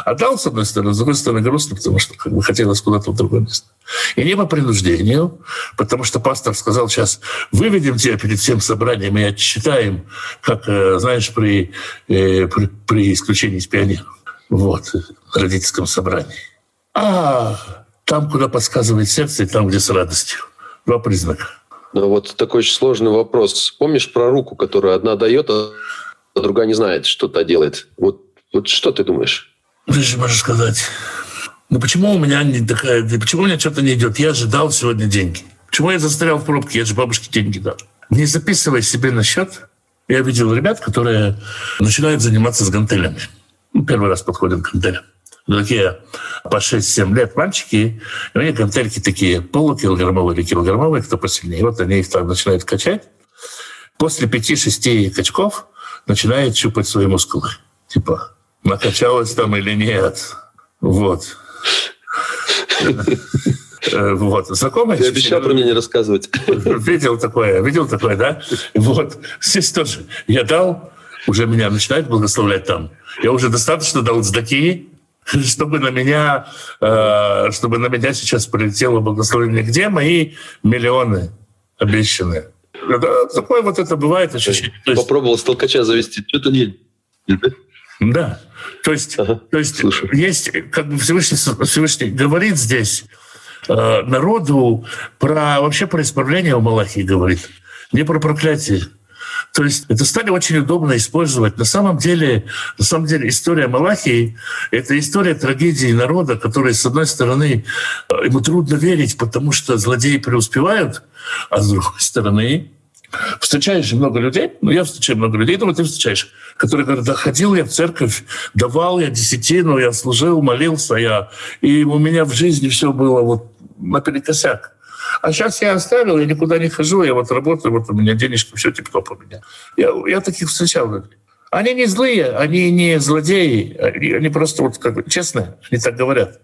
Отдал, с одной стороны, с другой стороны, грустно, потому что как бы хотелось куда-то в другое место. И не по принуждению, потому что пастор сказал, сейчас выведем тебя перед всем собранием и отчитаем, как, э, знаешь, при, э, при, при исключении из пионеров. Вот, на родительском собрании. А там, куда подсказывает сердце, и там, где с радостью. Два признака. Ну, вот такой очень сложный вопрос. Помнишь про руку, которую одна дает, а другая не знает, что та делает? Вот, вот что ты думаешь? Прежде можно сказать, ну почему у меня не такая, почему у меня что-то не идет? Я ожидал сегодня деньги. Почему я застрял в пробке? Я же бабушке деньги дал. Не записывай себе на счет. Я видел ребят, которые начинают заниматься с гантелями. Ну, первый раз подходят к гантелям. Такие по 6-7 лет мальчики, и у них гантельки такие полукилограммовые или килограммовые, кто посильнее. Вот они их там начинают качать. После 5-6 качков начинают щупать свои мускулы. Типа, накачалась там или нет. Вот. Э, вот. Знакомый? Ты обещал про меня не рассказывать. Видел такое, видел такое, да? Вот. Здесь тоже. Я дал, уже меня начинают благословлять там. Я уже достаточно дал сдаки, чтобы на меня, э, чтобы на меня сейчас прилетело благословение. Где мои миллионы обещанные? Такое вот это бывает ощущение. Попробовал с толкача завести. Что-то не... Да. То есть, ага, то есть есть, как бы Всевышний, Всевышний говорит здесь э, народу про вообще про исправление у Малахии говорит, не про проклятие. То есть это стали очень удобно использовать. На самом деле, на самом деле история Малахии — это история трагедии народа, который, с одной стороны, э, ему трудно верить, потому что злодеи преуспевают, а с другой стороны, Встречаешь много людей, ну я встречаю много людей, думаю, ты встречаешь, которые говорят, да ходил я в церковь, давал я десятину, я служил, молился я, и у меня в жизни все было вот наперекосяк. А сейчас я оставил, я никуда не хожу, я вот работаю, вот у меня денежка, все тип-топ у меня. Я, я таких встречал. Они не злые, они не злодеи, они, они просто вот как бы честные, они так говорят.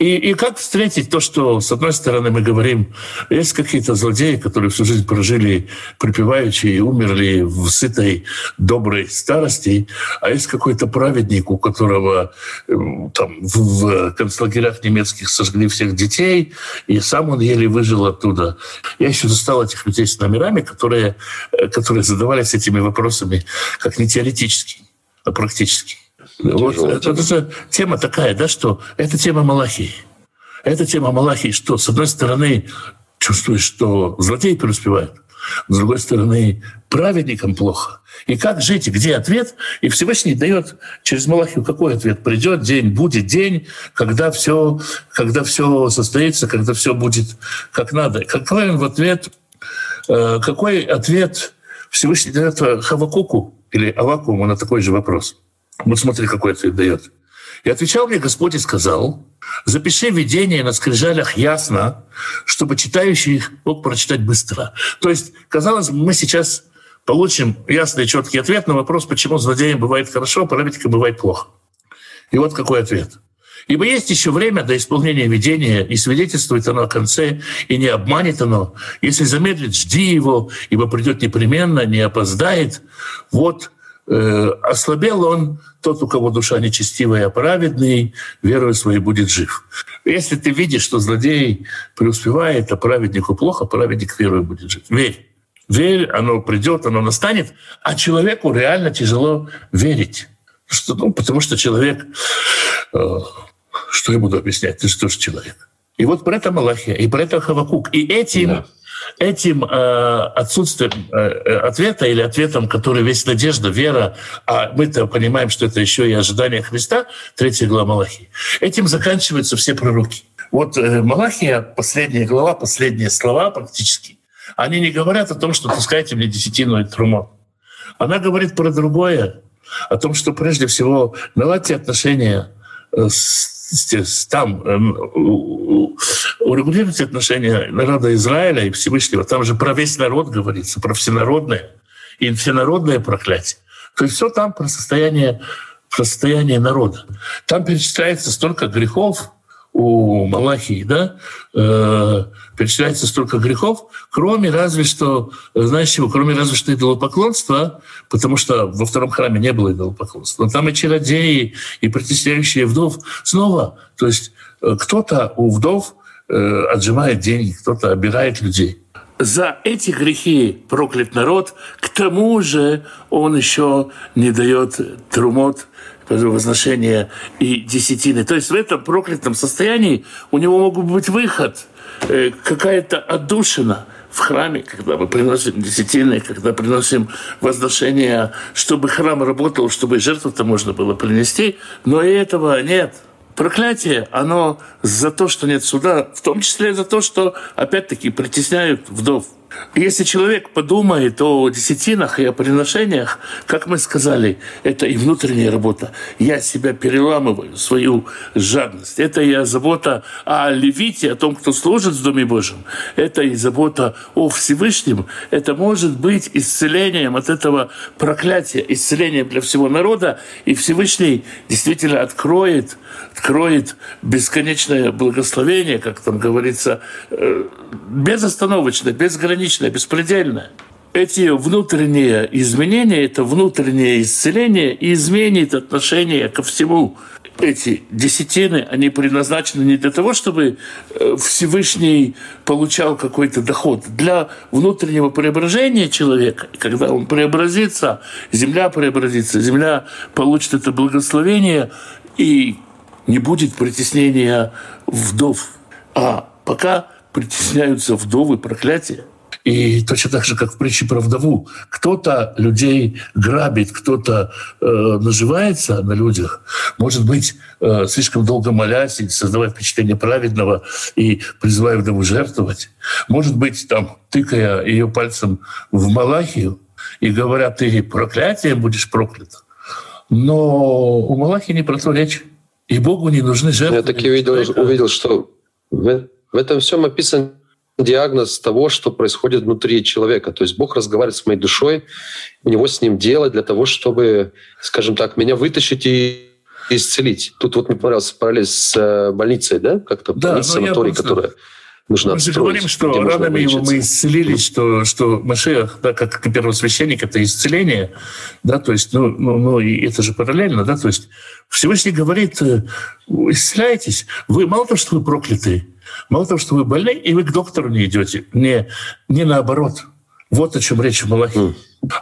И, и как встретить то, что, с одной стороны, мы говорим, есть какие-то злодеи, которые всю жизнь прожили припеваючи и умерли в сытой, доброй старости, а есть какой-то праведник, у которого эм, там в, концлагерях немецких сожгли всех детей, и сам он еле выжил оттуда. Я еще застал этих людей с номерами, которые, э, которые задавались этими вопросами как не теоретически, а практически. Вот, это, это тема такая, да, что это тема Малахии. Это тема Малахии, что, с одной стороны, чувствуешь, что злодеи преуспевают, с другой стороны, праведникам плохо. И как жить, и где ответ? И Всевышний дает через Малахию какой ответ? Придет день, будет день, когда все, когда все состоится, когда все будет как надо. Какой он в ответ, э, какой ответ Всевышний дает Хавакуку или Авакуму на такой же вопрос? Вот смотри, какой ответ дает. И отвечал мне Господь и сказал, запиши видение на скрижалях ясно, чтобы читающий их мог прочитать быстро. То есть, казалось бы, мы сейчас получим ясный четкий ответ на вопрос, почему злодеям бывает хорошо, а праведникам бывает плохо. И вот какой ответ. Ибо есть еще время до исполнения видения, и свидетельствует оно о конце, и не обманет оно. Если замедлит, жди его, ибо придет непременно, не опоздает. Вот ослабел он, тот, у кого душа нечестивая, а праведный, верою своей будет жив. Если ты видишь, что злодей преуспевает, а праведнику плохо, праведник верою будет жив. Верь. Верь, оно придет, оно настанет, а человеку реально тяжело верить. Что, ну, потому что человек, э, что я буду объяснять, ты же тоже человек. И вот про это Малахия, и про это Хавакук. И этим да этим э, отсутствием э, э, ответа или ответом, который весь надежда, вера, а мы-то понимаем, что это еще и ожидание Христа, третья глава Малахии, этим заканчиваются все пророки. Вот э, Малахия, последняя глава, последние слова практически, они не говорят о том, что пускайте мне десятину и труму. Она говорит про другое, о том, что прежде всего наладьте отношения э, с там эм, урегулировать отношения народа Израиля и Всевышнего. Там же про весь народ говорится, про всенародное и всенародное проклятие. То есть все там про состояние, про состояние народа. Там перечисляется столько грехов, у Малахии, да, э, перечисляется столько грехов, кроме разве что, знаешь чего, кроме разве что идолопоклонства, потому что во втором храме не было идолопоклонства. Но там и чародеи, и притесняющие вдов. Снова, то есть э, кто-то у вдов э, отжимает деньги, кто-то обирает людей. За эти грехи проклят народ, к тому же он еще не дает трумот возношения и десятины. То есть в этом проклятом состоянии у него могут быть выход, э, какая-то отдушина в храме, когда мы приносим десятины, когда приносим возношения, чтобы храм работал, чтобы жертву-то можно было принести, но и этого нет. Проклятие, оно за то, что нет суда, в том числе за то, что, опять-таки, притесняют вдов – если человек подумает о десятинах и о приношениях, как мы сказали, это и внутренняя работа. Я себя переламываю, свою жадность. Это и забота о левите, о том, кто служит в Доме Божьем. Это и забота о Всевышнем. Это может быть исцелением от этого проклятия, исцелением для всего народа. И Всевышний действительно откроет, откроет бесконечное благословение, как там говорится, э, безостановочно, безграничное безграничное, беспредельное. Эти внутренние изменения, это внутреннее исцеление и изменит отношение ко всему. Эти десятины, они предназначены не для того, чтобы э, Всевышний получал какой-то доход. Для внутреннего преображения человека, когда он преобразится, земля преобразится, земля получит это благословение, и не будет притеснения вдов. А пока притесняются вдовы, проклятия, и точно так же, как в притче про вдову, кто-то людей грабит, кто-то э, наживается на людях, может быть, э, слишком долго молясь и создавая впечатление праведного и призывая вдову жертвовать. Может быть, там, тыкая ее пальцем в Малахию и говоря, ты проклятием будешь проклят. Но у Малахии не про то речь. И Богу не нужны жертвы. Я таки увидел, увидел что в, в этом всем описан диагноз того, что происходит внутри человека. То есть Бог разговаривает с моей душой, у него с ним дело для того, чтобы, скажем так, меня вытащить и исцелить. Тут вот мне понравился параллель с э, больницей, да? Как-то да, больница санаторий, которая нужно Мы же говорим, что ранами его мы исцелились, что, что Машех, да, как первосвященник, это исцеление, да, то есть, ну, ну, ну, и это же параллельно, да, то есть Всевышний говорит, э, исцеляйтесь, вы мало того, что вы проклятые, Мало того, что вы больны, и вы к доктору не идете. Не, не наоборот. Вот о чем речь в Малахии. Mm.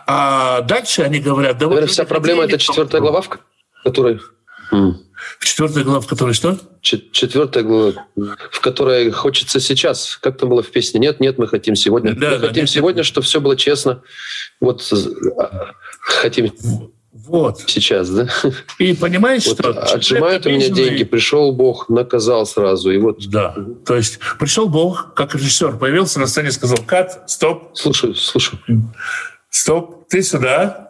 А дальше они говорят... Да Наверное, вот вся проблема — это четвертая глава, в которой... В четвертой главе, в которой что? Четвертая глава, в которой хочется сейчас. Как там было в песне? Нет, нет, мы хотим сегодня. Да, мы да, хотим нет, сегодня, нет. чтобы все было честно. Вот а, хотим вот. Сейчас, да? И понимаешь, вот что... Отжимают у меня деньги, пришел Бог, наказал сразу. И вот... Да, то есть пришел Бог, как режиссер, появился на сцене, сказал, кат, стоп. Слушай, слушай. Стоп, ты сюда,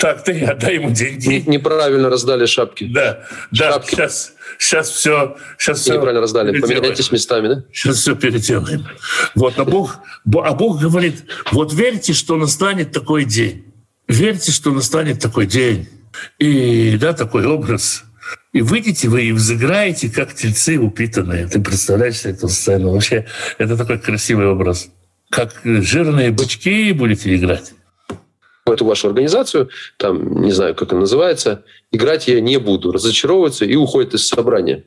так, ты отдай ему деньги. Неправильно раздали шапки. Да, шапки. да, сейчас, сейчас все... Сейчас Неправильно все раздали, поменяйтесь местами, да? Сейчас все переделаем. Вот, а Бог, а Бог говорит, вот верьте, что настанет такой день. Верьте, что настанет такой день. И, да, такой образ. И выйдете вы и взыграете, как тельцы упитанные. Ты представляешь эту сцену? Вообще, это такой красивый образ. Как жирные бычки будете играть эту вашу организацию, там, не знаю, как она называется, играть я не буду, разочаровывается и уходит из собрания.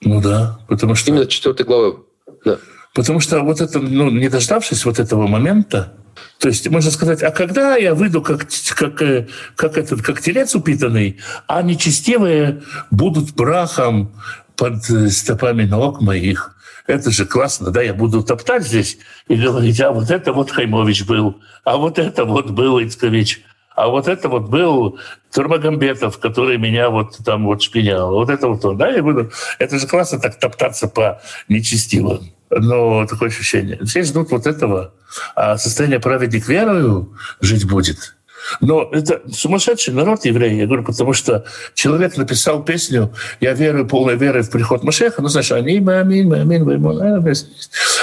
Ну да, потому что... Именно четвертой главы. Да. Потому что вот это, ну, не дождавшись вот этого момента, то есть можно сказать, а когда я выйду как, как, э, как, этот, как телец упитанный, а нечестивые будут прахом под э, стопами ног моих это же классно, да, я буду топтать здесь и говорить, а вот это вот Хаймович был, а вот это вот был Ицкович, а вот это вот был Турмагомбетов, который меня вот там вот шпинял, вот это вот он, да, я буду, это же классно так топтаться по нечестивым. Но такое ощущение. Все ждут вот этого. А состояние праведник верою жить будет – но это сумасшедший народ евреи. Я говорю, потому что человек написал песню «Я верю, полной верой в приход Машеха». Ну, знаешь, «Они, мамин, мамин,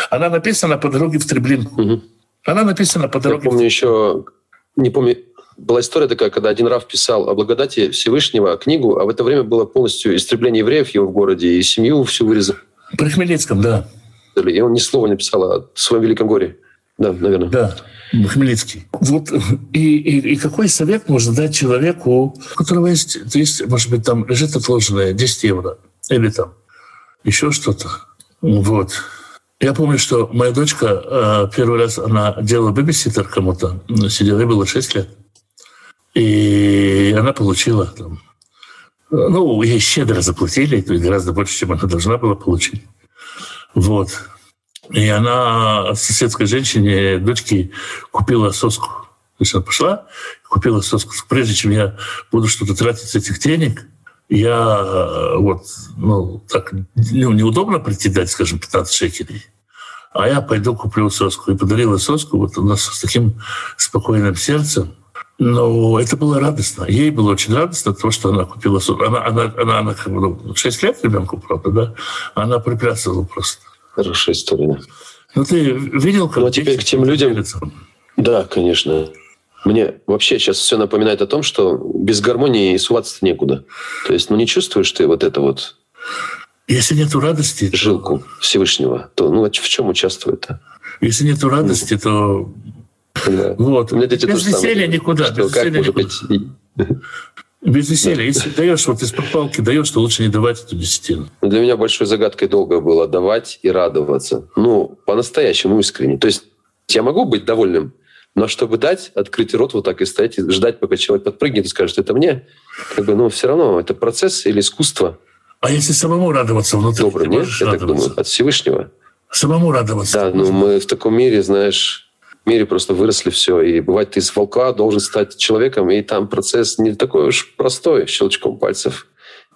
Она написана по дороге в Треблинку. Угу. Она написана по дороге... Я помню еще, не помню, была история такая, когда один Рав писал о благодати Всевышнего книгу, а в это время было полностью истребление евреев его в городе, и семью всю вырезали. При Хмельницком, да. И он ни слова не писал о своем великом горе. Да, наверное. Да. Хмельницкий. Вот и, и, и какой совет можно дать человеку, у которого есть, есть, может быть, там лежит отложенное 10 евро или там еще что-то. Вот. Я помню, что моя дочка э, первый раз она делала бэбиситер кому-то, сидела, ей было 6 лет. И она получила там, ну, ей щедро заплатили, то есть гораздо больше, чем она должна была получить. Вот. И она соседской женщине, дочке, купила соску. То есть она пошла, купила соску. Прежде чем я буду что-то тратить с этих денег, я э, вот, ну, так ну, неудобно прийти дать, скажем, 15 шекелей. А я пойду куплю соску. И подарила соску вот у нас с таким спокойным сердцем. Но это было радостно. Ей было очень радостно то, что она купила соску. Она, она, она, она как бы, ну, 6 лет ребенку, правда, да? Она приплясывала просто. Хорошая история. Ну, ты видел, как... Ну, а теперь к тем людям... Делятся? Да, конечно. Мне вообще сейчас все напоминает о том, что без гармонии суваться некуда. То есть, ну, не чувствуешь ты вот это вот... Если нет радости... Жилку то... Всевышнего, то ну, в чем участвует-то? Если нет радости, то... Да. Вот. У меня дети без веселья никуда. Что, без как веселья никуда. быть без веселья. Если даешь вот из-под палки даешь, то лучше не давать эту десятину. Для меня большой загадкой долго было давать и радоваться. Ну, по-настоящему искренне. То есть я могу быть довольным, но чтобы дать, открыть рот вот так и стоять, и ждать, пока человек подпрыгнет и скажет, это мне, как бы, ну, все равно это процесс или искусство. А если самому радоваться внутри? Добрый, нет? Я так думаю, от Всевышнего. Самому радоваться. Да, ну мы в таком мире, знаешь, мире просто выросли все. И бывает, ты из волка должен стать человеком, и там процесс не такой уж простой, щелчком пальцев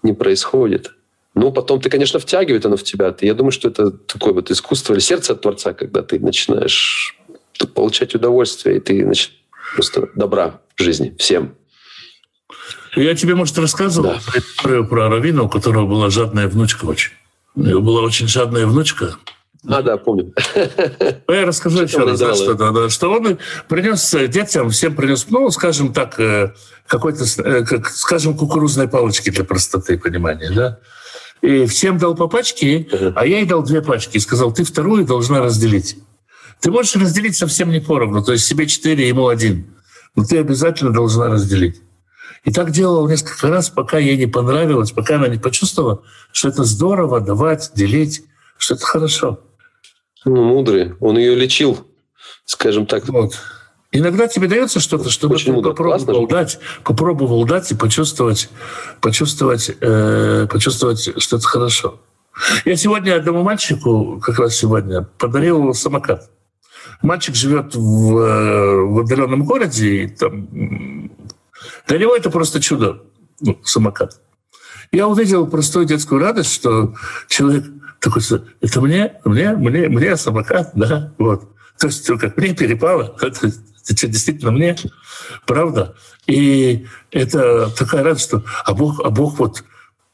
не происходит. Ну, потом ты, конечно, втягивает оно в тебя. Я думаю, что это такое вот искусство или сердце от Творца, когда ты начинаешь получать удовольствие, и ты значит, просто добра в жизни всем. Я тебе, может, рассказывал да. про, про Равина, у которого была жадная внучка очень. У него была очень жадная внучка, а, да, помню. Ну, я расскажу еще раз, да, что, да, что он принес детям, всем принес, ну, скажем так, э, какой-то, э, как, скажем, кукурузной палочки для простоты понимания, да. И всем дал по пачке, а я ей дал две пачки и сказал, ты вторую должна разделить. Ты можешь разделить совсем не поровну, то есть себе четыре, ему один. Но ты обязательно должна разделить. И так делал несколько раз, пока ей не понравилось, пока она не почувствовала, что это здорово давать, делить, что это хорошо. Ну, мудрый. Он ее лечил, скажем так. Вот. Иногда тебе дается что-то, чтобы Очень ты попробовал дать, попробовал дать и почувствовать, почувствовать, э, почувствовать что-то хорошо. Я сегодня одному мальчику, как раз сегодня, подарил самокат. Мальчик живет в, э, в отдаленном городе, и там, для него это просто чудо, ну, самокат. Я увидел простую детскую радость, что человек такой, это мне, мне, мне, мне самокат, да, вот. То есть, как мне перепало, это, это действительно мне, правда. И это такая радость, что а Бог, а Бог вот,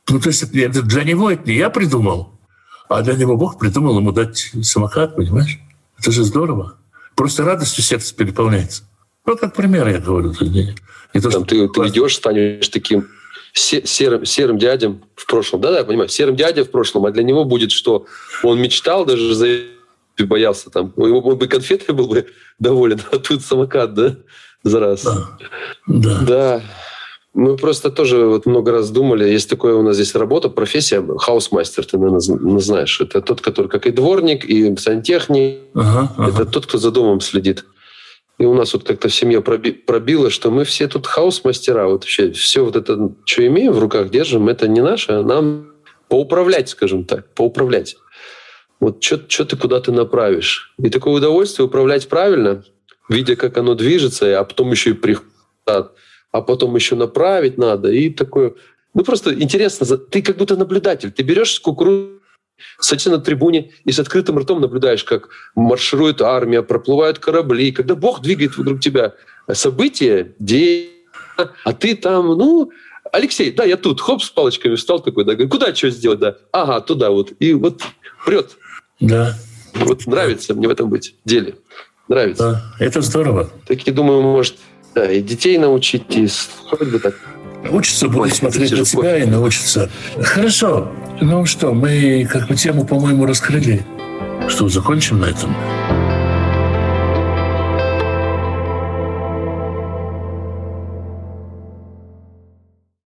ну, то есть это, для него это не я придумал, а для него Бог придумал ему дать самокат, понимаешь? Это же здорово. Просто радостью сердце переполняется. Вот как пример я говорю. Не то, Там, ты, ты идешь, станешь таким серым, серым дядем в прошлом. Да-да, я понимаю, серым дядей в прошлом, а для него будет, что он мечтал даже за боялся там. Он бы конфеты был бы доволен, а тут самокат, да, за раз. Да. да. да. Мы просто тоже вот много раз думали, есть такое у нас здесь работа, профессия, Hausmeister, ты, наверное, знаешь. Это тот, который как и дворник, и сантехник. Ага, ага. Это тот, кто за домом следит. И у нас вот как-то в семье пробило, что мы все тут хаос-мастера. Вот вообще все вот это, что имеем в руках, держим, это не наше, а нам поуправлять, скажем так, поуправлять. Вот что ты куда ты направишь. И такое удовольствие управлять правильно, видя, как оно движется, а потом еще и приходит, а потом еще направить надо. И такое... Ну, просто интересно, ты как будто наблюдатель. Ты берешь кукурузу Садишься на трибуне и с открытым ртом наблюдаешь, как марширует армия, проплывают корабли. Когда Бог двигает вокруг тебя события, день, а ты там, ну, Алексей, да, я тут, хоп, с палочками встал такой, да, говорю, куда что сделать, да, ага, туда вот, и вот прет. Да. Вот нравится мне в этом быть, деле. Нравится. Да, это здорово. Такие, думаю, может, да, и детей научить, и хоть бы так Учится будет смотреть на себя и научится. Хорошо. Ну что, мы как бы тему, по-моему, раскрыли. Что, закончим на этом?